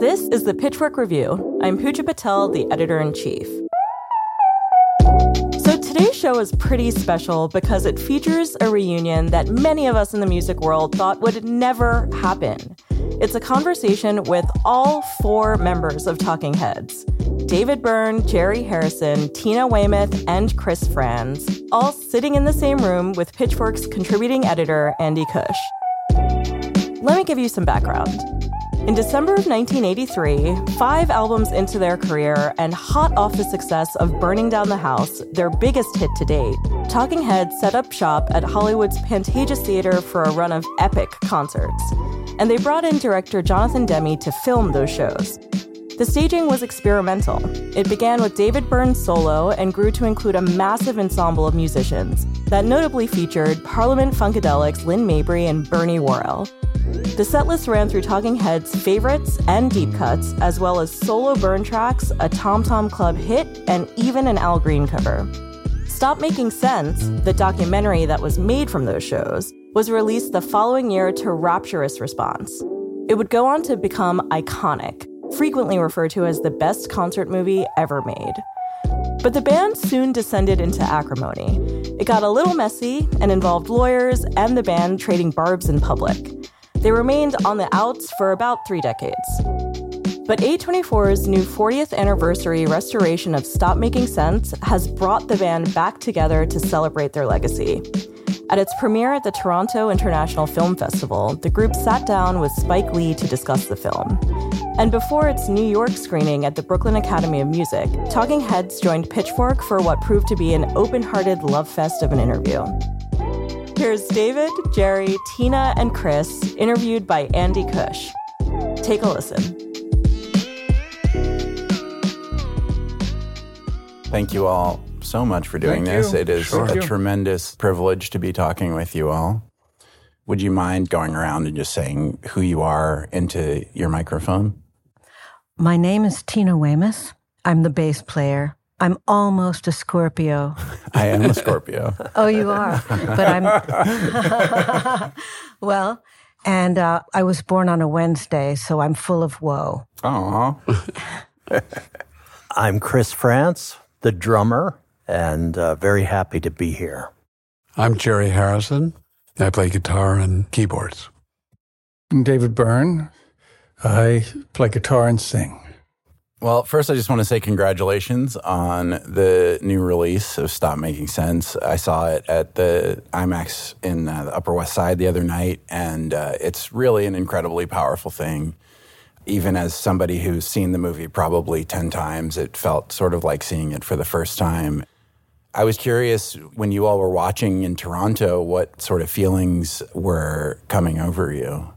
This is the Pitchfork Review. I'm Pooja Patel, the editor in chief. So today's show is pretty special because it features a reunion that many of us in the music world thought would never happen. It's a conversation with all four members of Talking Heads David Byrne, Jerry Harrison, Tina Weymouth, and Chris Frantz, all sitting in the same room with Pitchfork's contributing editor, Andy Cush. Let me give you some background. In December of 1983, five albums into their career and hot off the success of Burning Down the House, their biggest hit to date, Talking Heads set up shop at Hollywood's Pantages Theater for a run of epic concerts. And they brought in director Jonathan Demme to film those shows. The staging was experimental. It began with David Byrne's solo and grew to include a massive ensemble of musicians that notably featured Parliament Funkadelics Lynn Mabry and Bernie Worrell. The setlist ran through Talking Heads' favorites and deep cuts, as well as solo Byrne tracks, a Tom Tom Club hit, and even an Al Green cover. Stop Making Sense, the documentary that was made from those shows, was released the following year to rapturous response. It would go on to become iconic, frequently referred to as the best concert movie ever made. But the band soon descended into acrimony. It got a little messy and involved lawyers and the band trading barbs in public. They remained on the outs for about three decades. But A24's new 40th anniversary restoration of Stop Making Sense has brought the band back together to celebrate their legacy. At its premiere at the Toronto International Film Festival, the group sat down with Spike Lee to discuss the film. And before its New York screening at the Brooklyn Academy of Music, Talking Heads joined Pitchfork for what proved to be an open hearted love fest of an interview. Here's David, Jerry, Tina, and Chris, interviewed by Andy Cush. Take a listen. Thank you all so much for doing Thank this. you. It is Sure. a tremendous privilege to be talking with you all. Would you mind going around and just saying who you are into your microphone? My name is Tina Weymouth. I'm the bass player. I'm almost a Scorpio. I am a Scorpio. Oh, you are. But I'm. well, and uh, I was born on a Wednesday, so I'm full of woe. Aw. I'm Chris Frantz, the drummer, and uh, very happy to be here. I'm Jerry Harrison. I play guitar and keyboards. I'm David Byrne. I play guitar and sing. Well, first, I just want to say congratulations on the new release of Stop Making Sense. I saw it at the IMAX in uh, the Upper West Side the other night, and uh, it's really an incredibly powerful thing. Even as somebody who's seen the movie probably 10 times, it felt sort of like seeing it for the first time. I was curious when you all were watching in Toronto, what sort of feelings were coming over you?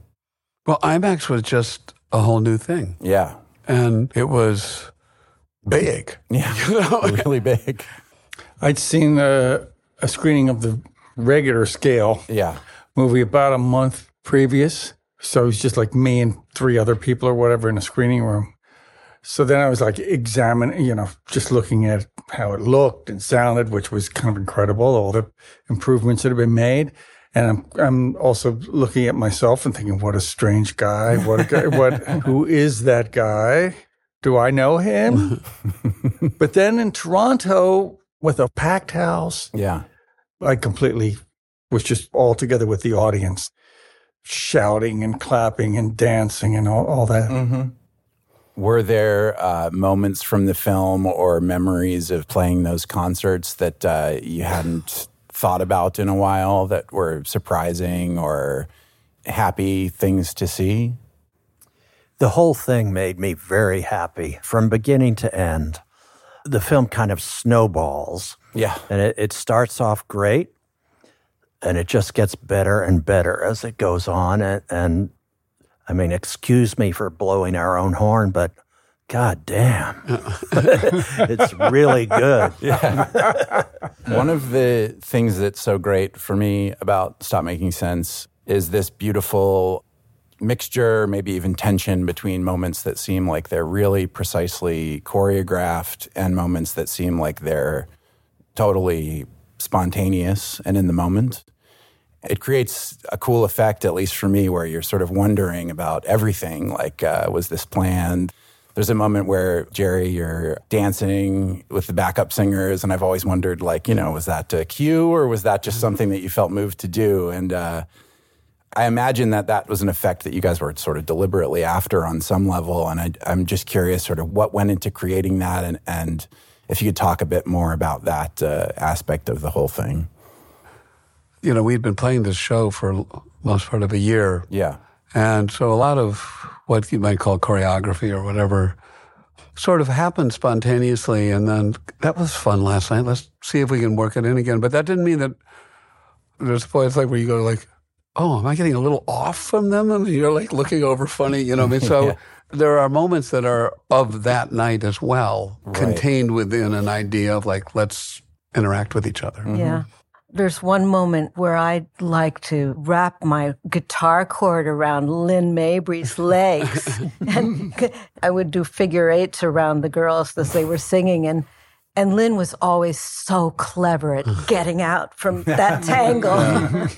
Well, IMAX was just a whole new thing, Yeah. and it was big. Yeah. really big. I'd seen a, a screening of the regular scale Yeah. movie about a month previous. So it was just like me and three other people or whatever in a screening room. So then I was like examining, you know, just looking at how it looked and sounded, which was kind of incredible, all the improvements that had been made. And I'm I'm also looking at myself and thinking, what a strange guy. What a guy, what who is that guy? Do I know him? but then in Toronto with a packed house, Yeah. I completely was just all together with the audience, shouting and clapping and dancing and all, all that. Mm-hmm. Were there uh, moments from the film or memories of playing those concerts that uh, you hadn't thought about in a while that were surprising or happy things to see? The whole thing made me very happy from beginning to end. The film kind of snowballs, Yeah. and it, it starts off great, and it just gets better and better as it goes on. And, and I mean, excuse me for blowing our own horn, but god damn, it's really good. One of the things that's so great for me about Stop Making Sense is this beautiful mixture, maybe even tension between moments that seem like they're really precisely choreographed and moments that seem like they're totally spontaneous and in the moment. it creates a cool effect, at least for me, where you're sort of wondering about everything. Like, uh, was this planned? There's a moment where Jerry, you're dancing with the backup singers, and I've always wondered, like, you know, was that a cue or was that just something that you felt moved to do? And uh, I imagine that that was an effect that you guys were sort of deliberately after on some level. And I, am just curious, sort of, what went into creating that, and, and if you could talk a bit more about that uh, aspect of the whole thing. You know, we'd been playing this show for most part of a year. Yeah. And so a lot of what you might call choreography or whatever sort of happened spontaneously. And then that was fun last night. Let's see if we can work it in again. But that didn't mean that there's points like where you go like, oh, am I getting a little off from them? And you're like looking over funny, you know. I mean, so yeah. there are moments that are of that night as well, right. contained within an idea of like, let's interact with each other. Mm-hmm. Yeah. There's one moment where I'd like to wrap my guitar cord around Lynn Mabry's legs. and I would do figure eights around the girls as they were singing. And, and Lynn was always so clever at getting out from that tangle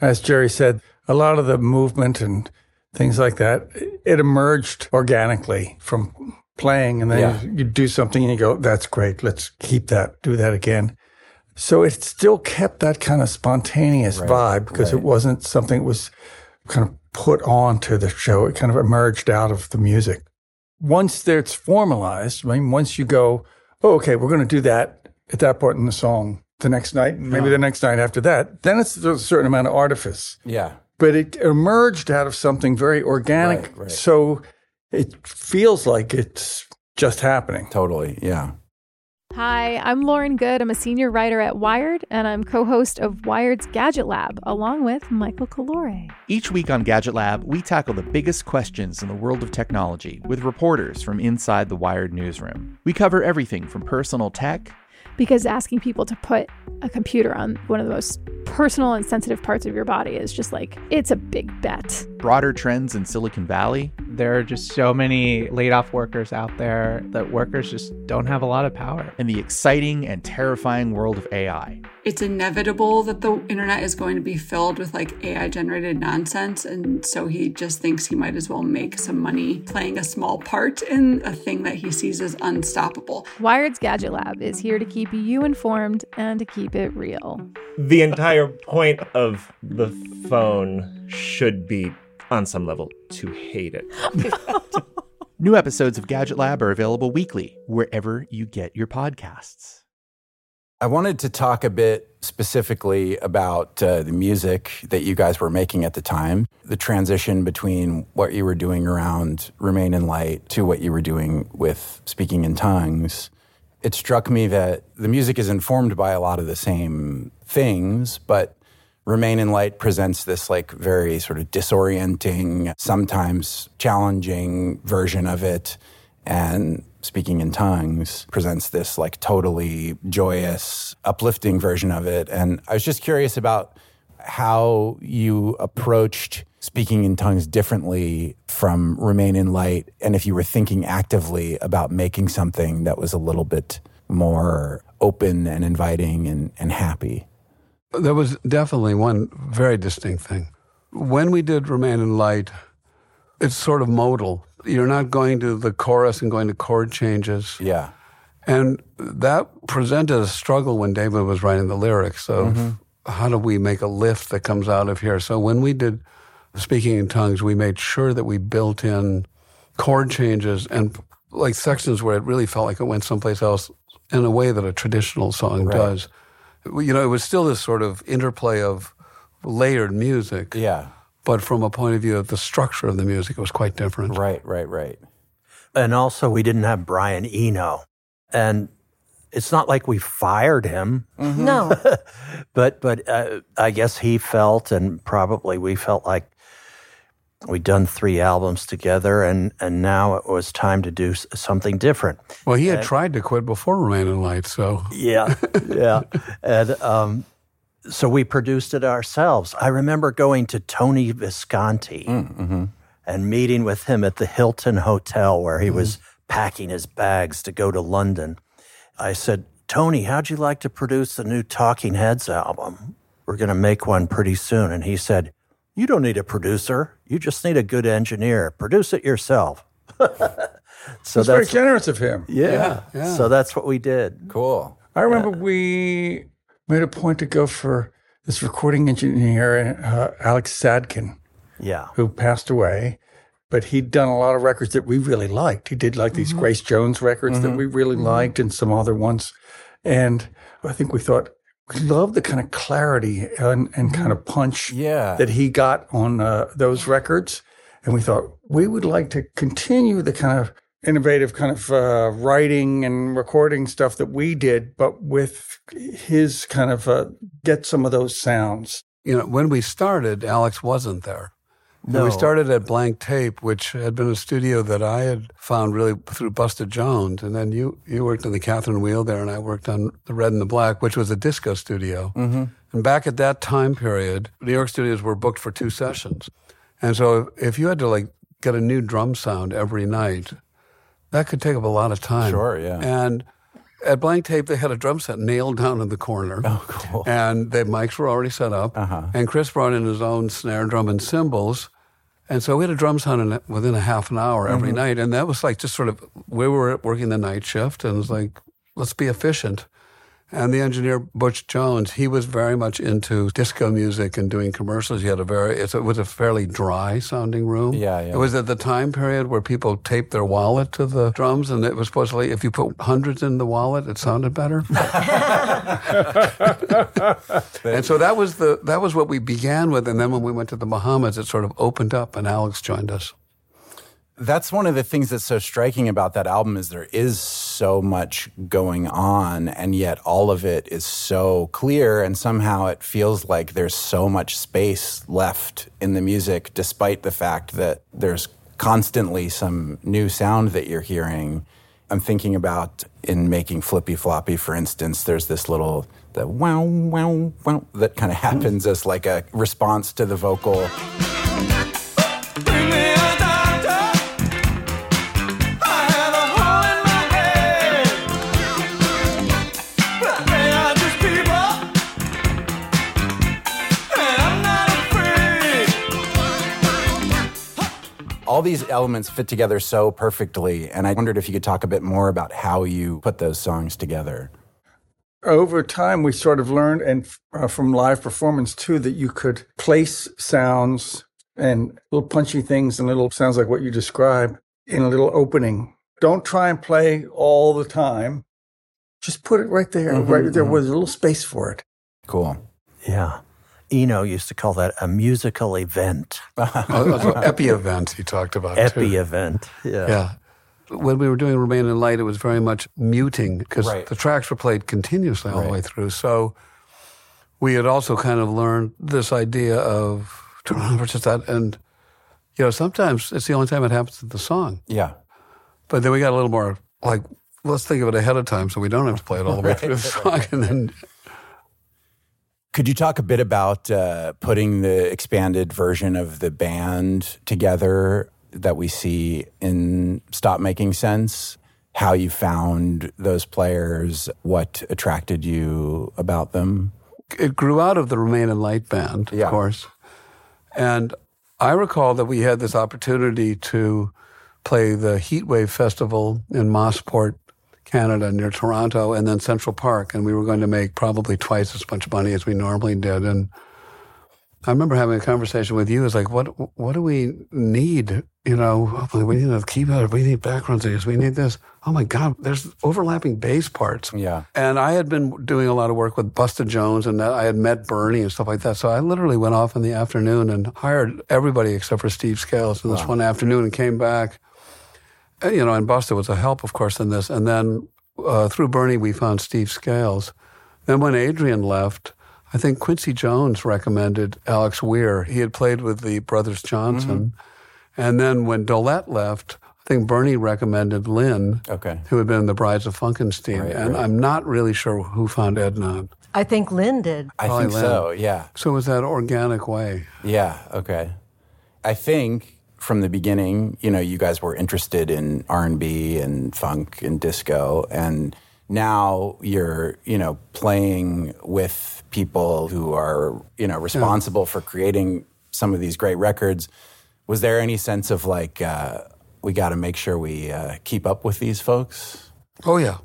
as Jerry said, a lot of the movement and things like that, it emerged organically from playing. And then yeah. you, you do something and you go, that's great. Let's keep that, do that again. So it still kept that kind of spontaneous right, vibe because right. it wasn't something that was kind of put on to the show. It kind of emerged out of the music. Once it's formalized, I mean, once you go, oh, okay, we're going to do that at that point in the song, the next night, maybe the next night after that, then it's a certain amount of artifice. Yeah. But it emerged out of something very organic. Right. So it feels like it's just happening. Totally. Yeah. Hi, I'm Lauren Goode. I'm a senior writer at Wired, and I'm co host of Wired's Gadget Lab, along with Michael Calore. Each week on Gadget Lab, we tackle the biggest questions in the world of technology with reporters from inside the Wired newsroom. We cover everything from personal tech because asking people to put a computer on one of the most personal and sensitive parts of your body is just like, it's a big bet. Broader trends in Silicon Valley. There are just so many laid off workers out there that workers just don't have a lot of power. In the exciting and terrifying world of AI. It's inevitable that the internet is going to be filled with like AI generated nonsense. And so he just thinks he might as well make some money playing a small part in a thing that he sees as unstoppable. Wired's Gadget Lab is here to keep you informed and to keep it real. The entire point of the phone should be, on some level, to hate it. New episodes of Gadget Lab are available weekly wherever you get your podcasts. I wanted to talk a bit specifically about uh, the music that you guys were making at the time, the transition between what you were doing around Remain in Light to what you were doing with Speaking in Tongues. It struck me that the music is informed by a lot of the same things, but Remain in Light presents this like very sort of disorienting, sometimes challenging version of it. And speaking in tongues presents this like totally joyous, uplifting version of it. And I was just curious about how you approached speaking in tongues differently from Remain in Light, and if you were thinking actively about making something that was a little bit more open and inviting and, and happy. There was definitely one very distinct thing. When we did Remain in Light, it's sort of modal you're not going to the chorus and going to chord changes. Yeah. And that presented a struggle when David was writing the lyrics of mm-hmm. how do we make a lift that comes out of here. So when we did Speaking in Tongues, we made sure that we built in chord changes and like sections where it really felt like it went someplace else in a way that a traditional song right. does. You know, it was still this sort of interplay of layered music. Yeah but from a point of view of the structure of the music, it was quite different. Right, right, right. And also, we didn't have Brian Eno. And it's not like we fired him. Mm-hmm. No. but but uh, I guess he felt, and probably we felt like we'd done three albums together, and, and now it was time to do something different. Well, he had and, tried to quit before Remain in Light, so. Yeah, yeah. and um, so we produced it ourselves. I remember going to Tony Visconti mm, mm-hmm. and meeting with him at the Hilton Hotel where he mm-hmm. was packing his bags to go to London. I said, Tony, how'd you like to produce the new Talking Heads album? we're going to make one pretty soon. And he said, You don't need a producer. You just need a good engineer. Produce it yourself. so That's very generous of him. yeah. yeah. So that's what we did. Cool. I remember we made a point to go for this recording engineer, uh, Alex Sadkin, Yeah. who passed away. But he'd done a lot of records that we really liked. He did like these mm-hmm. Grace Jones records that mm-hmm. we really mm-hmm. liked and some other ones. And I think we thought, we love the kind of clarity and, and kind of punch Yeah. that he got on uh, those records. And we thought we would like to continue the kind of innovative kind of uh, writing and recording stuff that we did, but with his kind of uh, get some of those sounds. You know, when we started, Alex wasn't there. No. we started at Blank Tape, which had been a studio that I had found really through Busta Jones. And then you, you worked on the Catherine Wheel there, and I worked on the Red and the Black, which was a disco studio. Mm-hmm. And back at that time period, New York studios were booked for two sessions. And so if you had to like get a new drum sound every night, that could take up a lot of time. Sure, yeah. And at Blank Tape, they had a drum set nailed down in the corner. Oh, cool. And the mics were already set up. Uh-huh. And Chris brought in his own snare drum and cymbals. And so we had a drum in, within a half an hour every Mm-hmm. night. And that was like just sort of, we were working the night shift and it was like, let's be efficient. And the engineer, Butch Jones, he was very much into disco music and doing commercials. He had a very, it was a fairly dry sounding room. Yeah, yeah. It was at the time period where people taped their wallet to the drums, and it was supposedly if you put hundreds in the wallet, it sounded better. and so that was the that was what we began with, and then when we went to the Bahamas, it sort of opened up, and Alex joined us. That's one of the things that's so striking about that album is there is so much going on and yet all of it is so clear and somehow it feels like there's so much space left in the music despite the fact that there's constantly some new sound that you're hearing. I'm thinking about in making Flippy Floppy, for instance, there's this little the wow wow wow that kind of happens as like a response to the vocal. All these elements fit together so perfectly. And I wondered if you could talk a bit more about how you put those songs together. Over time, we sort of learned, and uh, from live performance too, that you could place sounds and little punchy things and little sounds like what you describe in a little opening. Don't try and play all the time. Just put it right there, right there with a little space for it. Cool. Yeah. Eno used to call that a musical event, Oh, it was an epi event he talked about. epi event. Yeah. Yeah. When we were doing Remain in Light, it was very much muting because Right. the tracks were played continuously all the way through. So we had also kind of learned this idea of turn on versus that. And, you know, sometimes it's the only time it happens to the song. Yeah. But then we got a little more like, let's think of it ahead of time so we don't have to play it all the way through the song. And then Could you talk a bit about uh, putting the expanded version of the band together that we see in Stop Making Sense? How you found those players, what attracted you about them? it grew out of the Remain in Light band, Yeah. of course. And I recall that we had this opportunity to play the Heatwave Festival in Mosport, Canada, near Toronto, and then Central Park. And we were going to make probably twice as much money as we normally did. And I remember having a conversation with you. It's like, what what do we need? You know, we need a keyboard. We need background singers. We need this. Oh my God, there's overlapping bass parts. Yeah. And I had been doing a lot of work with Busta Jones, and I had met Bernie and stuff like that. So I literally went off in the afternoon and hired everybody except for Steve Scales in this one afternoon and came back. And, you know, and Busta was a help, of course, in this. And then uh, through Bernie, we found Steve Scales. Then when Adrian left, I think Quincy Jones recommended Alex Weir. He had played with the Brothers Johnson. And then when Dolette left, I think Bernie recommended Lynn, Okay. who had been in the Brides of Funkenstein. Right, and right. I'm not really sure who found Edna. I think Lynn did. I Probably think so, yeah. So it was that organic way. Yeah, okay. I think from the beginning, you know, you guys were interested in R&B and funk and disco and now you're, you know, playing with people who are, you know, responsible for creating some of these great records. Was there any sense of like, uh, we got to make sure we uh, keep up with these folks? Oh, yeah.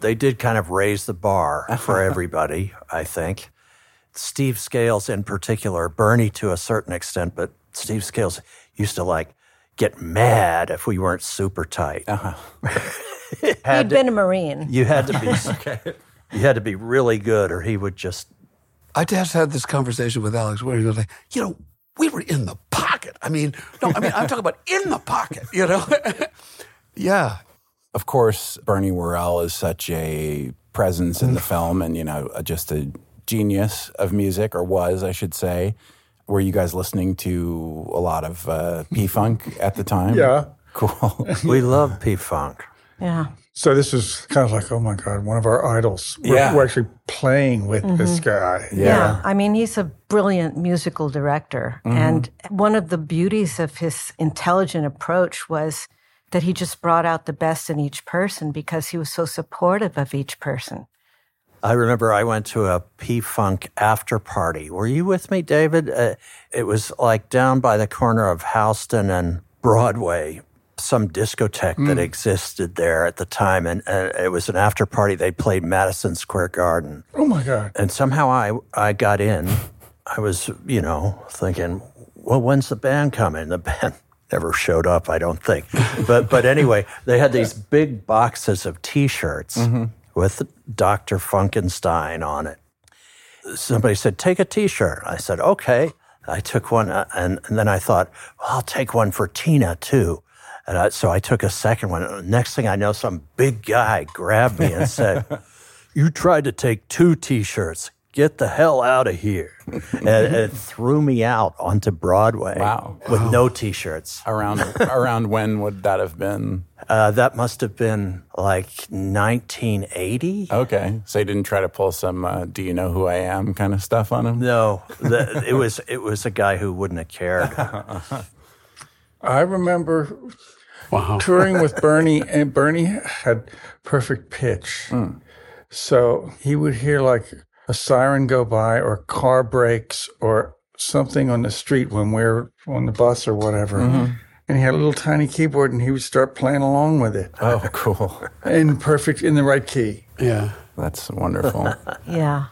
They did kind of raise the bar for everybody, I think. Steve Scales in particular, Bernie to a certain extent, but Steve Scales used to like get mad if we weren't super tight. Uh-huh. He'd been a Marine. You had to be okay. you had to be really good or he would just I just had this conversation with Alex where he was like, you know, we were in the pocket. I mean, no, I mean, I'm talking about in the pocket, you know? yeah. Of course, Bernie Worrell is such a presence in the film and, you know, just a genius of music, or was, I should say. Were you guys listening to a lot of uh, P Funk at the time? Yeah. Cool. we love P Funk. Yeah. So this was kind of like, oh my God, one of our idols. We're, Yeah. we're actually playing with this Mhm. guy. Yeah. I mean, he's a brilliant musical director. Mhm. And one of the beauties of his intelligent approach was that he just brought out the best in each person because he was so supportive of each person. I remember I went to a P Funk after party. Were you with me, David? Uh, it was like down by the corner of Houston and Broadway, some discotheque that Mm. existed there at the time. And uh, it was an after party. They played Madison Square Garden. Oh my God. And somehow I, I got in. I was, you know, thinking, well, when's the band coming? The band never showed up, I don't think. but but anyway, they had these big boxes of T-shirts with Dr. Funkenstein on it. Somebody said, "Take a T-shirt." I said, "Okay." I took one, uh, and, and then I thought, well, I'll take one for Tina too. And I, so I took a second one. Next thing I know, some big guy grabbed me and said, "You tried to take two T-shirts. Get the hell out of here!" and it threw me out onto Broadway. Wow. with no T-shirts. around around when would that have been? Uh, that must have been like 1980. Okay, so you didn't try to pull some uh, "Do you know who I am" kind of stuff on him. No, the, it was it was a guy who wouldn't have cared. I remember Wow. touring with Bernie, and Bernie had perfect pitch. So he would hear like a siren go by, or car brakes, or something on the street when we are on the bus or whatever. And he had a little tiny keyboard, and he would start playing along with it Oh, cool. in perfect, in the right key. Yeah. That's wonderful. Yeah.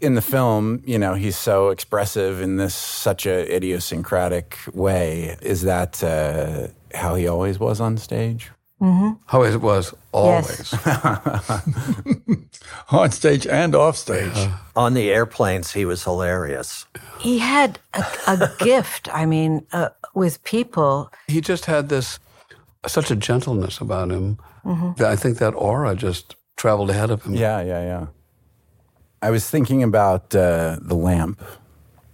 in the film, you know, he's so expressive in this such a idiosyncratic way. Is that uh, how he always was on stage? Mm-hmm. How it was always. On stage and off stage. On the airplanes, he was hilarious. He had a, a gift, I mean, uh, with people. He just had this, such a gentleness about him. Mhm. that I think that aura just traveled ahead of him. Yeah, yeah, yeah. I was thinking about uh, the lamp,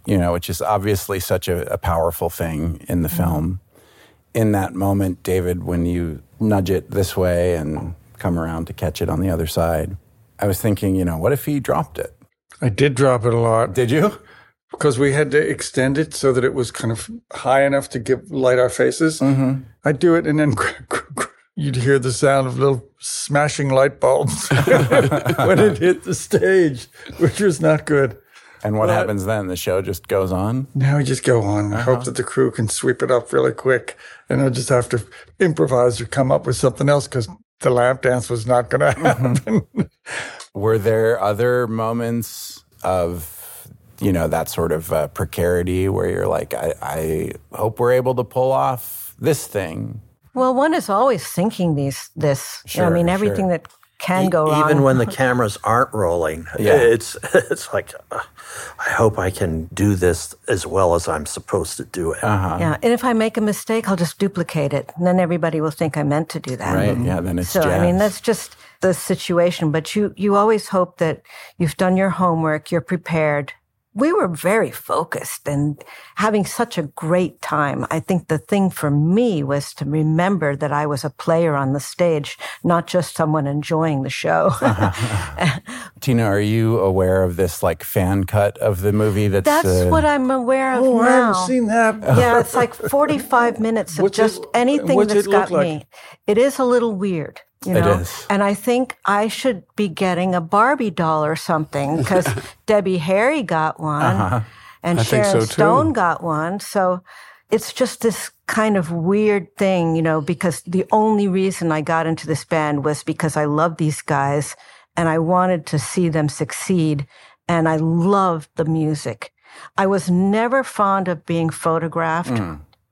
you know, which is obviously such a, a powerful thing in the film. In that moment, David, when you nudge it this way and come around to catch it on the other side, I was thinking, you know, what if he dropped it? I did drop it a lot. Did you? Because we had to extend it so that it was kind of high enough to give light our faces. Mm-hmm. I'd do it, and then you'd hear the sound of little smashing light bulbs when it hit the stage, which was not good. And what But- happens then? The show just goes on? Now we just go on. I hope that the crew can sweep it up really quick, and I just have to improvise or come up with something else because the lamp dance was not going to happen. Were there other moments of, you know, that sort of uh, precarity where you're like, I, I hope we're able to pull off this thing? Well, one is always thinking these this. you know, I mean, everything sure. that can go wrong. E, Even when the cameras aren't rolling, Yeah. it's it's like uh, I hope I can do this as well as I'm supposed to do it. Uh-huh. Yeah, and if I make a mistake, I'll just duplicate it, and then everybody will think I meant to do that. Right. Yeah. Then it's So I mean, that's just the situation. But you you always hope that you've done your homework, you're prepared. We were very focused and having such a great time. I think the thing for me was to remember that I was a player on the stage, not just someone enjoying the show. Tina, are you aware of this like fan cut of the movie? That's, That's uh, what I'm aware of oh, now. I haven't seen that. yeah, it's like 45 minutes of What's it- just anything that's got like? me. It is a little weird. You know, is. and I think I should be getting a Barbie doll or something because Debbie Harry got one, Uh-huh. and I Sharon so. Stone got one. So it's just this kind of weird thing, you know, because the only reason I got into this band was because I love these guys and I wanted to see them succeed, and I loved the music. I was never fond of being photographed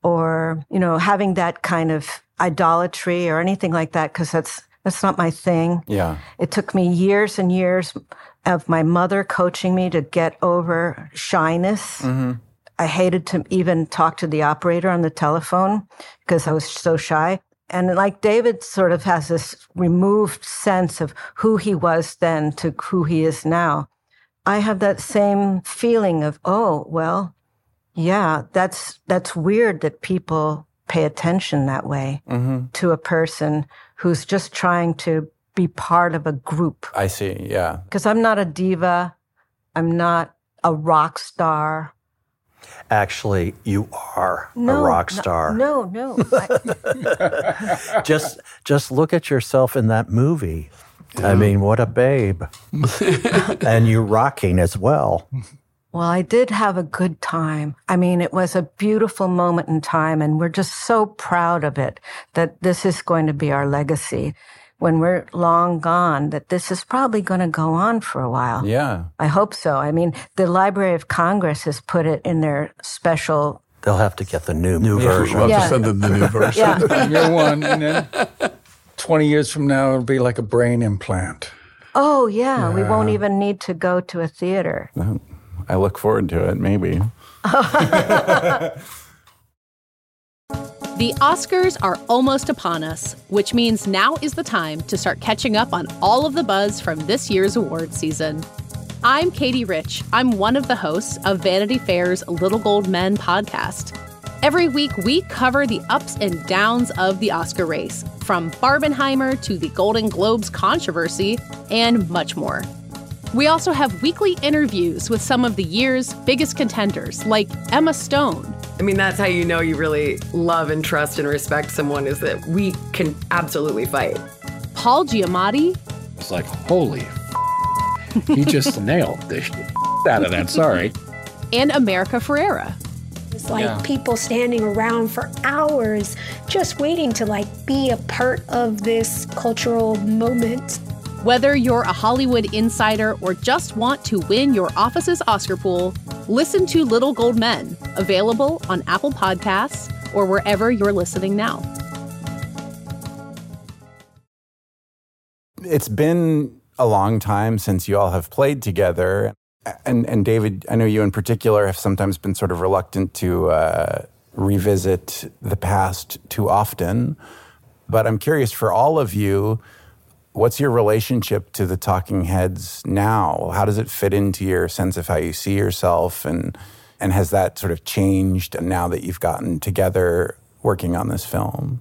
or, you know, having that kind of idolatry or anything like that because that's that's not my thing. Yeah. It took me years and years of my mother coaching me to get over shyness. Mm-hmm. I hated to even talk to the operator on the telephone because I was so shy. And like David sort of has this removed sense of who he was then to who he is now. I have that same feeling of, oh, well, yeah, that's that's weird that people pay attention that way mm-hmm. to a person who's just trying to be part of a group. I see. Yeah. Because I'm not a diva, I'm not a rock star. Actually, you are No, a rock star. No, no. I- just just look at yourself in that movie. I mean, what a babe. and you're rocking as well. Well, I did have a good time. I mean, it was a beautiful moment in time, and we're just so proud of it that this is going to be our legacy. When we're long gone, that this is probably going to go on for a while. Yeah. I hope so. I mean, the Library of Congress has put it in their special. They'll have to get the new new We'll version. have Yeah. to send them the new version. Yeah. Year one, and then 20 years from now, it'll be like a brain implant. Oh, yeah. We won't even need to go to a theater. I look forward to it, maybe. The Oscars are almost upon us, which means now is the time to start catching up on all of the buzz from this year's award season. I'm Katie Rich. I'm one of the hosts of Vanity Fair's Little Gold Men podcast. Every week, we cover the ups and downs of the Oscar race, from Barbenheimer to the Golden Globes controversy, and much more. We also have weekly interviews with some of the year's biggest contenders, like Emma Stone, I mean, that's how you know you really love and trust and respect someone is that we can absolutely fight. Paul Giamatti, It's like, holy f- he just nailed the shit out of that. Sorry. and America Ferrera. It's like Yeah. people standing around for hours just waiting to like be a part of this cultural moment. Whether you're a Hollywood insider or just want to win your office's Oscar pool, listen to Little Gold Men, available on Apple Podcasts or wherever you're listening now. It's been a long time since you all have played together. And, and David, I know you in particular have sometimes been sort of reluctant to uh, revisit the past too often. But I'm curious for all of you, what's your relationship to the Talking Heads now? How does it fit into your sense of how you see yourself? And, and has that sort of changed now that you've gotten together working on this film?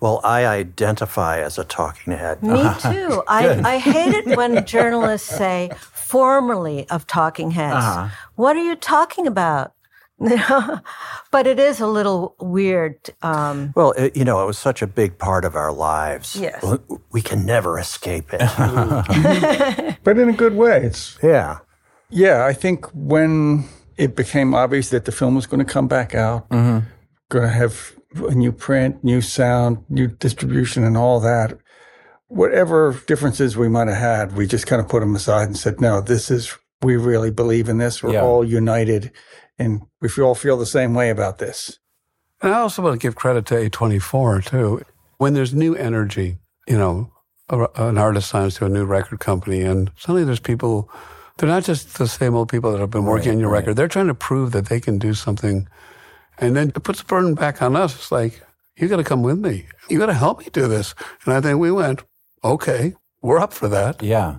Well, I identify as a talking head. Me too. I, I hate it when journalists say formerly of Talking Heads. Uh-huh. What are you talking about? but it is a little weird. Um, Well, it, you know, it was such a big part of our lives. Yes. W- We can never escape it. But in a good way. It's yeah. Yeah, I think when it became obvious that the film was going to come back out, going to have a new print, new sound, new distribution, and all that, whatever differences we might have had, we just kind of put them aside and said, no, this is, we really believe in this. We're Yeah. all united and we all feel the same way about this. And I also want to give credit to A24 too. When there's new energy, you know, a, an artist signs to a new record company, and suddenly there's people. They're not just the same old people that have been working Right, on your right. record. They're trying to prove that they can do something, and then it puts the burden back on us. It's like you got to come with me. You got to help me do this. And I think we went, okay, we're up for that. Yeah.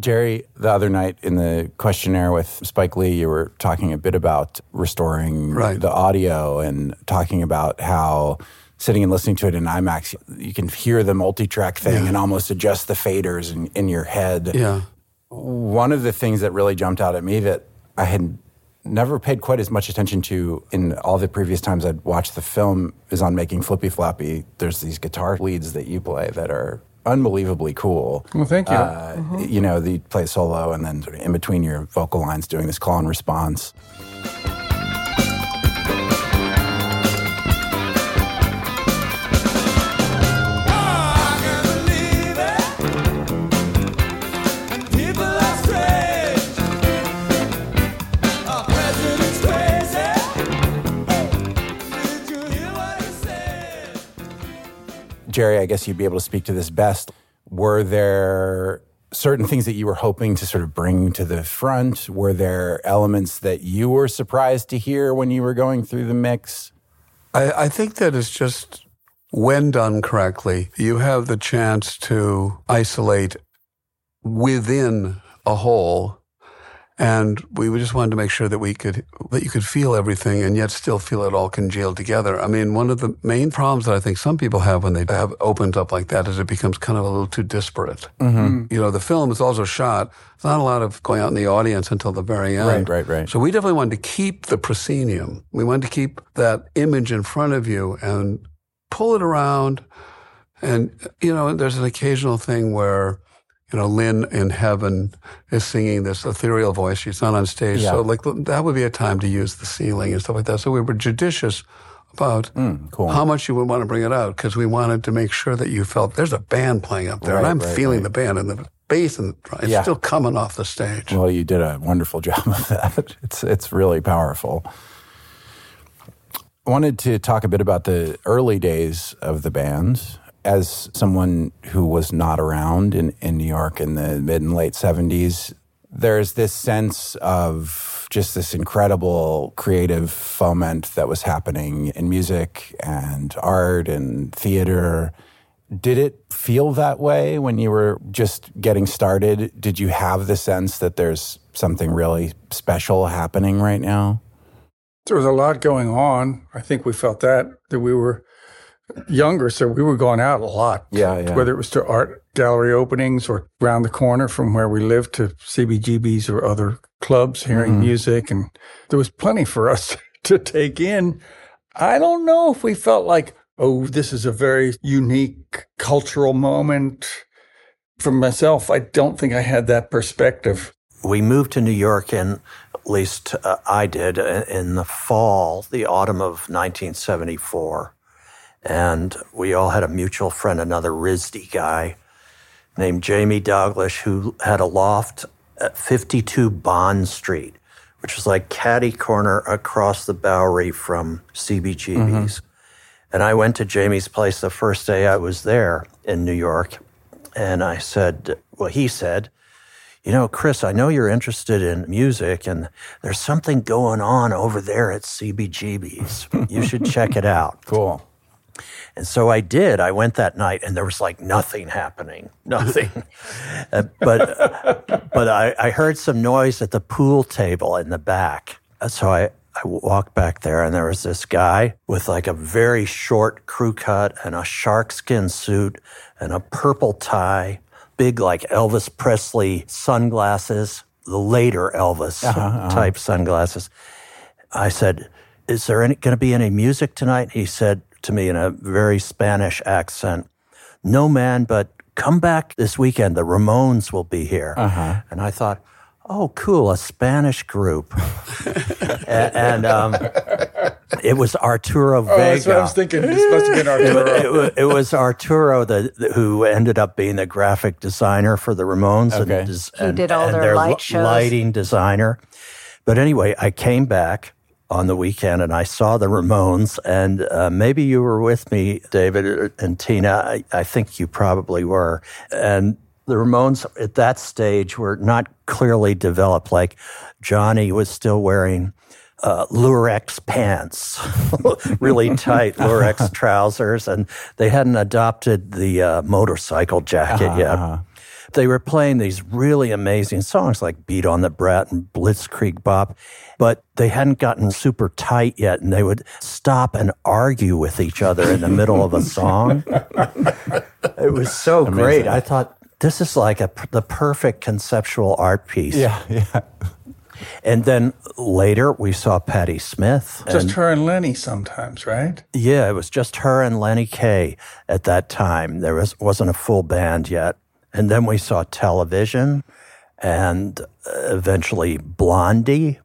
Jerry, the other night in the questionnaire with Spike Lee, you were talking a bit about restoring Right. the audio and talking about how sitting and listening to it in IMAX, you can hear the multi track thing and almost adjust the faders in, in your head. Yeah. One of the things that really jumped out at me that I had never paid quite as much attention to in all the previous times I'd watched the film is on making Flippy Floppy. There's these guitar leads that you play that are unbelievably cool. Well, thank you. Uh, You know, you play solo and then sort of in between your vocal lines doing this call and response. Jerry, I guess you'd be able to speak to this best. Were there certain things that you were hoping to sort of bring to the front? Were there elements that you were surprised to hear when you were going through the mix? I, I think that it's just when done correctly, you have the chance to isolate within a whole. And we just wanted to make sure that we could, that you could feel everything and yet still feel it all congealed together. I mean, one of the main problems that I think some people have when they have opened up like that is it becomes kind of a little too disparate. Mhm. You know, the film is also shot. It's not a lot of going out in the audience until the very end. Right, right, right. So we definitely wanted to keep the proscenium. We wanted to keep that image in front of you and pull it around. And, you know, there's an occasional thing where, you know, Lynn in heaven is singing this ethereal voice. She's not on stage. Yeah. So, like, that would be a time to use the ceiling and stuff like that. So we were judicious about mm, cool. how much you would want to bring it out because we wanted to make sure that you felt there's a band playing up there. Right, and I'm right, feeling right. the band and the bass and the. It's Yeah. still coming off the stage. Well, you did a wonderful job of that. It's it's really powerful. I wanted to talk a bit about the early days of the band. As someone who was not around in, in New York in the mid and late 70s, there's this sense of just this incredible creative foment that was happening in music and art and theater. Did it feel that way when you were just getting started? Did you have the sense that there's something really special happening right now? There was a lot going on. I think we felt that that we were younger, so we were going out a lot. Yeah, yeah. Whether it was to art gallery openings or around the corner from where we lived to CBGBs or other clubs, hearing Mhm. music, and there was plenty for us to take in. I don't know if we felt like, oh, this is a very unique cultural moment. For myself, I don't think I had that perspective. We moved to New York and at least uh, I did, uh, in the fall, the autumn of 1974. And we all had a mutual friend, another RISD guy named Jamie Douglas, who had a loft at 52 Bond Street, which was like catty corner across the Bowery from CBGB's. Mm-hmm. And I went to Jamie's place the first day I was there in New York. And I said, well, he said, you know, Chris, I know you're interested in music, and there's something going on over there at CBGB's. You should check it out. Cool. And so I did. I went that night, and there was like nothing happening, nothing. Uh, but but I, I heard some noise at the pool table in the back. Uh, So I, I walked back there, and there was this guy with like a very short crew cut and a sharkskin suit and a purple tie, big like Elvis Presley sunglasses, the later Elvis Uh-huh, uh-huh. type sunglasses. I said, Is there going to be any music tonight? He said to me in a very Spanish accent, No, man, but come back this weekend. The Ramones will be here. Uh-huh. And I thought, Oh, cool, a Spanish group. A- and um, it was Arturo Vega. Oh, that's what I was thinking. This must have been It, Arturo. it wa- it was Arturo the, the- who ended up being the graphic designer for the Ramones Okay. and, des- He did all and their their light li- shows. lighting designer. But anyway, I came back on the weekend and I saw the Ramones, and uh, maybe you were with me, David and Tina. I, I think you probably were. And the Ramones at that stage were not clearly developed. Like Johnny was still wearing uh, Lurex pants, really tight Lurex trousers, and they hadn't adopted the uh, motorcycle jacket Uh-huh, yet. uh-huh. They were playing these really amazing songs like Beat on the Brat and Blitzkrieg Bop, but they hadn't gotten super tight yet, and they would stop and argue with each other in the middle of a song. It was so great. I thought this is like a, the perfect conceptual art piece. Yeah, yeah. And then later we saw Patti Smith. Just and- her and Lenny sometimes, right? Yeah, it was just her and Lenny Kaye at that time. There was, wasn't a full band yet. And then we saw television and uh, eventually Blondie.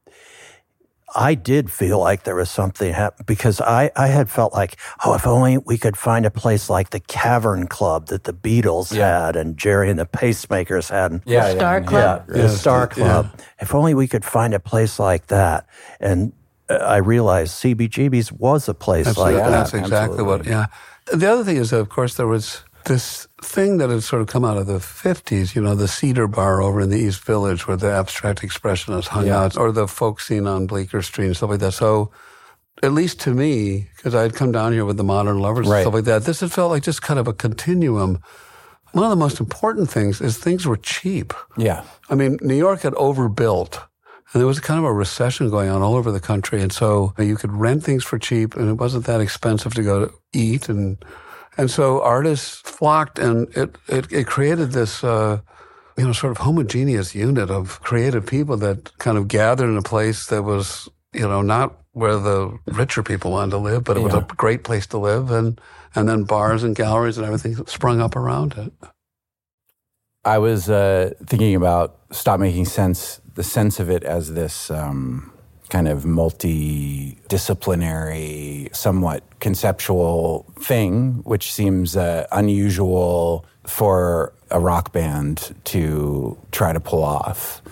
I did feel like there was something hap- because I, I had felt like, oh, if only we could find a place like the Cavern Club that the Beatles had and Gerry and the Pacemakers had. and- Yeah, The Star yeah, Club? Yeah, yeah. the Star Yeah. Club. If only we could find a place like that. And uh, I realized CBGB's was a place That's, like that. that's exactly what, yeah. The other thing is, of course, there was this thing that had sort of come out of the 50s, you know, the Cedar Bar over in the East Village where the abstract expressionists hung Yeah. out, or the folk scene on Bleecker Street and stuff like that. So, at least to me, because I had come down here with the modern lovers and stuff like that, this had felt like just kind of a continuum. One of the most important things is things were cheap. Yeah. I mean, New York had overbuilt. And there was kind of a recession going on all over the country. And so you could rent things for cheap and it wasn't that expensive to go to eat. And, and so artists flocked and it, it, it created this, uh, you know, sort of homogeneous unit of creative people that kind of gathered in a place that was, you know, not where the richer people wanted to live, but it was a great place to live. And, and then bars and galleries and everything sprung up around it. I was uh, thinking about Stop Making Sense, the sense of it as this um, kind of multidisciplinary, somewhat conceptual thing, which seems uh, unusual for a rock band to try to pull off.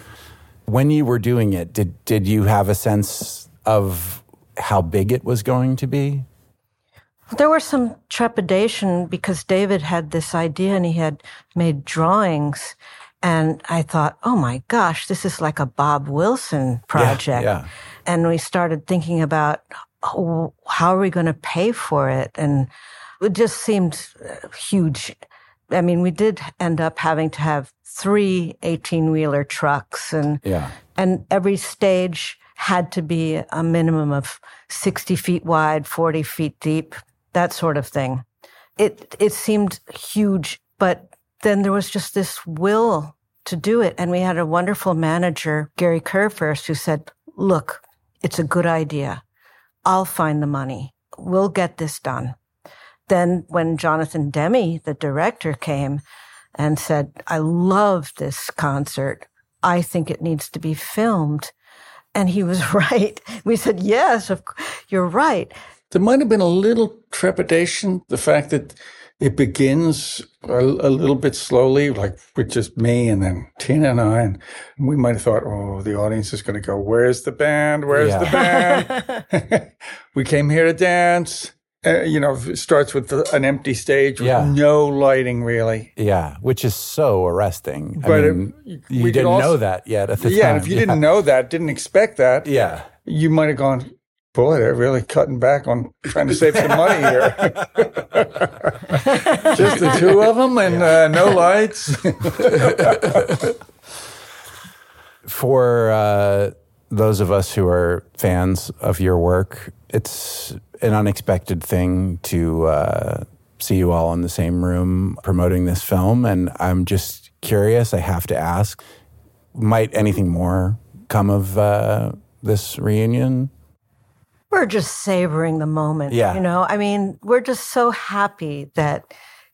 When you were doing it, did, did you have a sense of how big it was going to be? There was some trepidation because David had this idea and he had made drawings. And I thought, oh my gosh, this is like a Bob Wilson project. yeah. And we started thinking about oh, how are we going to pay for it? And it just seemed uh, huge. I mean, we did end up having to have three 18 wheeler trucks and Yeah. and every stage had to be a minimum of 60 feet wide, 40 feet deep, that sort of thing. It, it seemed huge, but then there was just this will to do it. And we had a wonderful manager, Gary Kurfirst, who said, look, it's a good idea. I'll find the money. We'll get this done. Then when Jonathan Demme, the director, came and said, I love this concert. I think it needs to be filmed. And he was right. We said, yes, you're right. There might have been a little trepidation, the fact that it begins a, a little bit slowly, like with just me and then Tina and I. And we might have thought, oh, the audience is going to go, where's the band? Where's the band? we came here to dance. Uh, you know, it starts with the, an empty stage with Yeah. no lighting really. Yeah, which is so arresting. But I mean, we you didn't also- know that yet at the yeah, time. and if you didn't know that, didn't expect that, yeah, you might have gone, boy, they're really cutting back on trying to save some money here. Just the two of them and uh, no lights. For uh, those of us who are fans of your work, it's an unexpected thing to uh, see you all in the same room promoting this film. And I'm just curious, I have to ask, might anything more come of uh, this reunion? We're just savoring the moment. Yeah. You know, I mean, we're just so happy that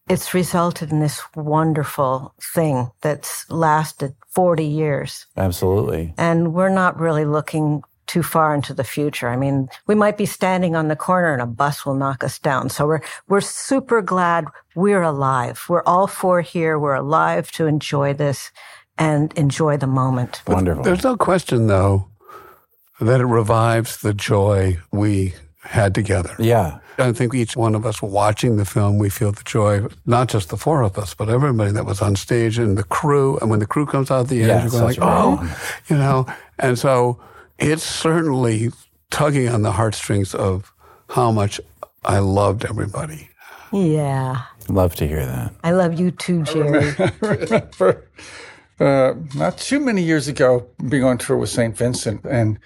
it's resulted in this wonderful thing that's lasted 40 years. Absolutely. And we're not really looking too far into the future. I mean, we might be standing on the corner and a bus will knock us down. So we're, we're super glad we're alive. We're all four here. We're alive to enjoy this and enjoy the moment. Wonderful. There's no question, though, that it revives the joy we had together. Yeah. I think each one of us watching the film, we feel the joy, not just the four of us, but everybody that was on stage and the crew. And when the crew comes out at the end, Yeah, you're going like, such a oh, you know. And so it's certainly tugging on the heartstrings of how much I loved everybody. Yeah. Love to hear that. I love you too, Jerry. I remember uh, not too many years ago being on tour with St. Vincent, and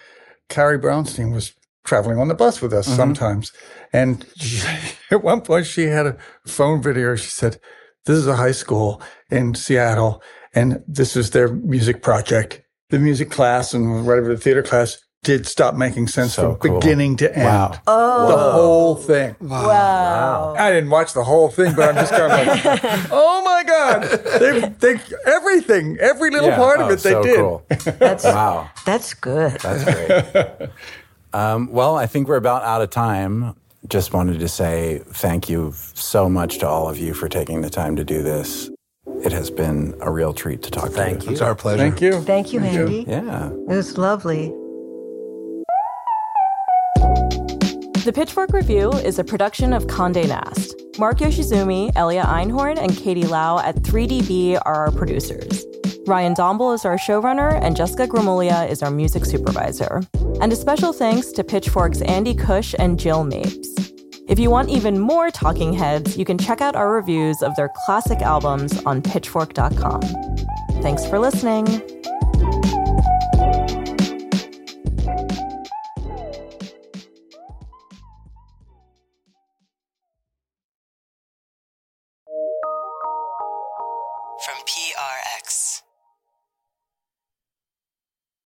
Carrie Brownstein was traveling on the bus with us Mhm. sometimes. And she, at one point, she had a phone video. She said, This is a high school in Seattle, and this is their music project. the music class and whatever the theater class did stop making sense So from cool. beginning to end. Wow. Oh. The whole thing. Wow. I didn't watch the whole thing, but I'm just kind of like, oh my God. They, they, everything, every little Yeah. part of Oh, it, they so did. cool. That's Wow. that's good. That's great. um, well, I think we're about out of time. Just wanted to say thank you so much to all of you for taking the time to do this. It has been a real treat to talk Thank to you. It's our pleasure. Thank you. Thank you, Andy. Yeah. It was lovely. The Pitchfork Review is a production of Condé Nast. Mark Yoshizumi, Elia Einhorn, and Katie Lau at 3DB are our producers. Ryan Domble is our showrunner, and Jessica Gramulia is our music supervisor. And a special thanks to Pitchfork's Andy Cush and Jill Mapes. If you want even more talking heads, you can check out our reviews of their classic albums on pitchfork.com. Thanks for listening.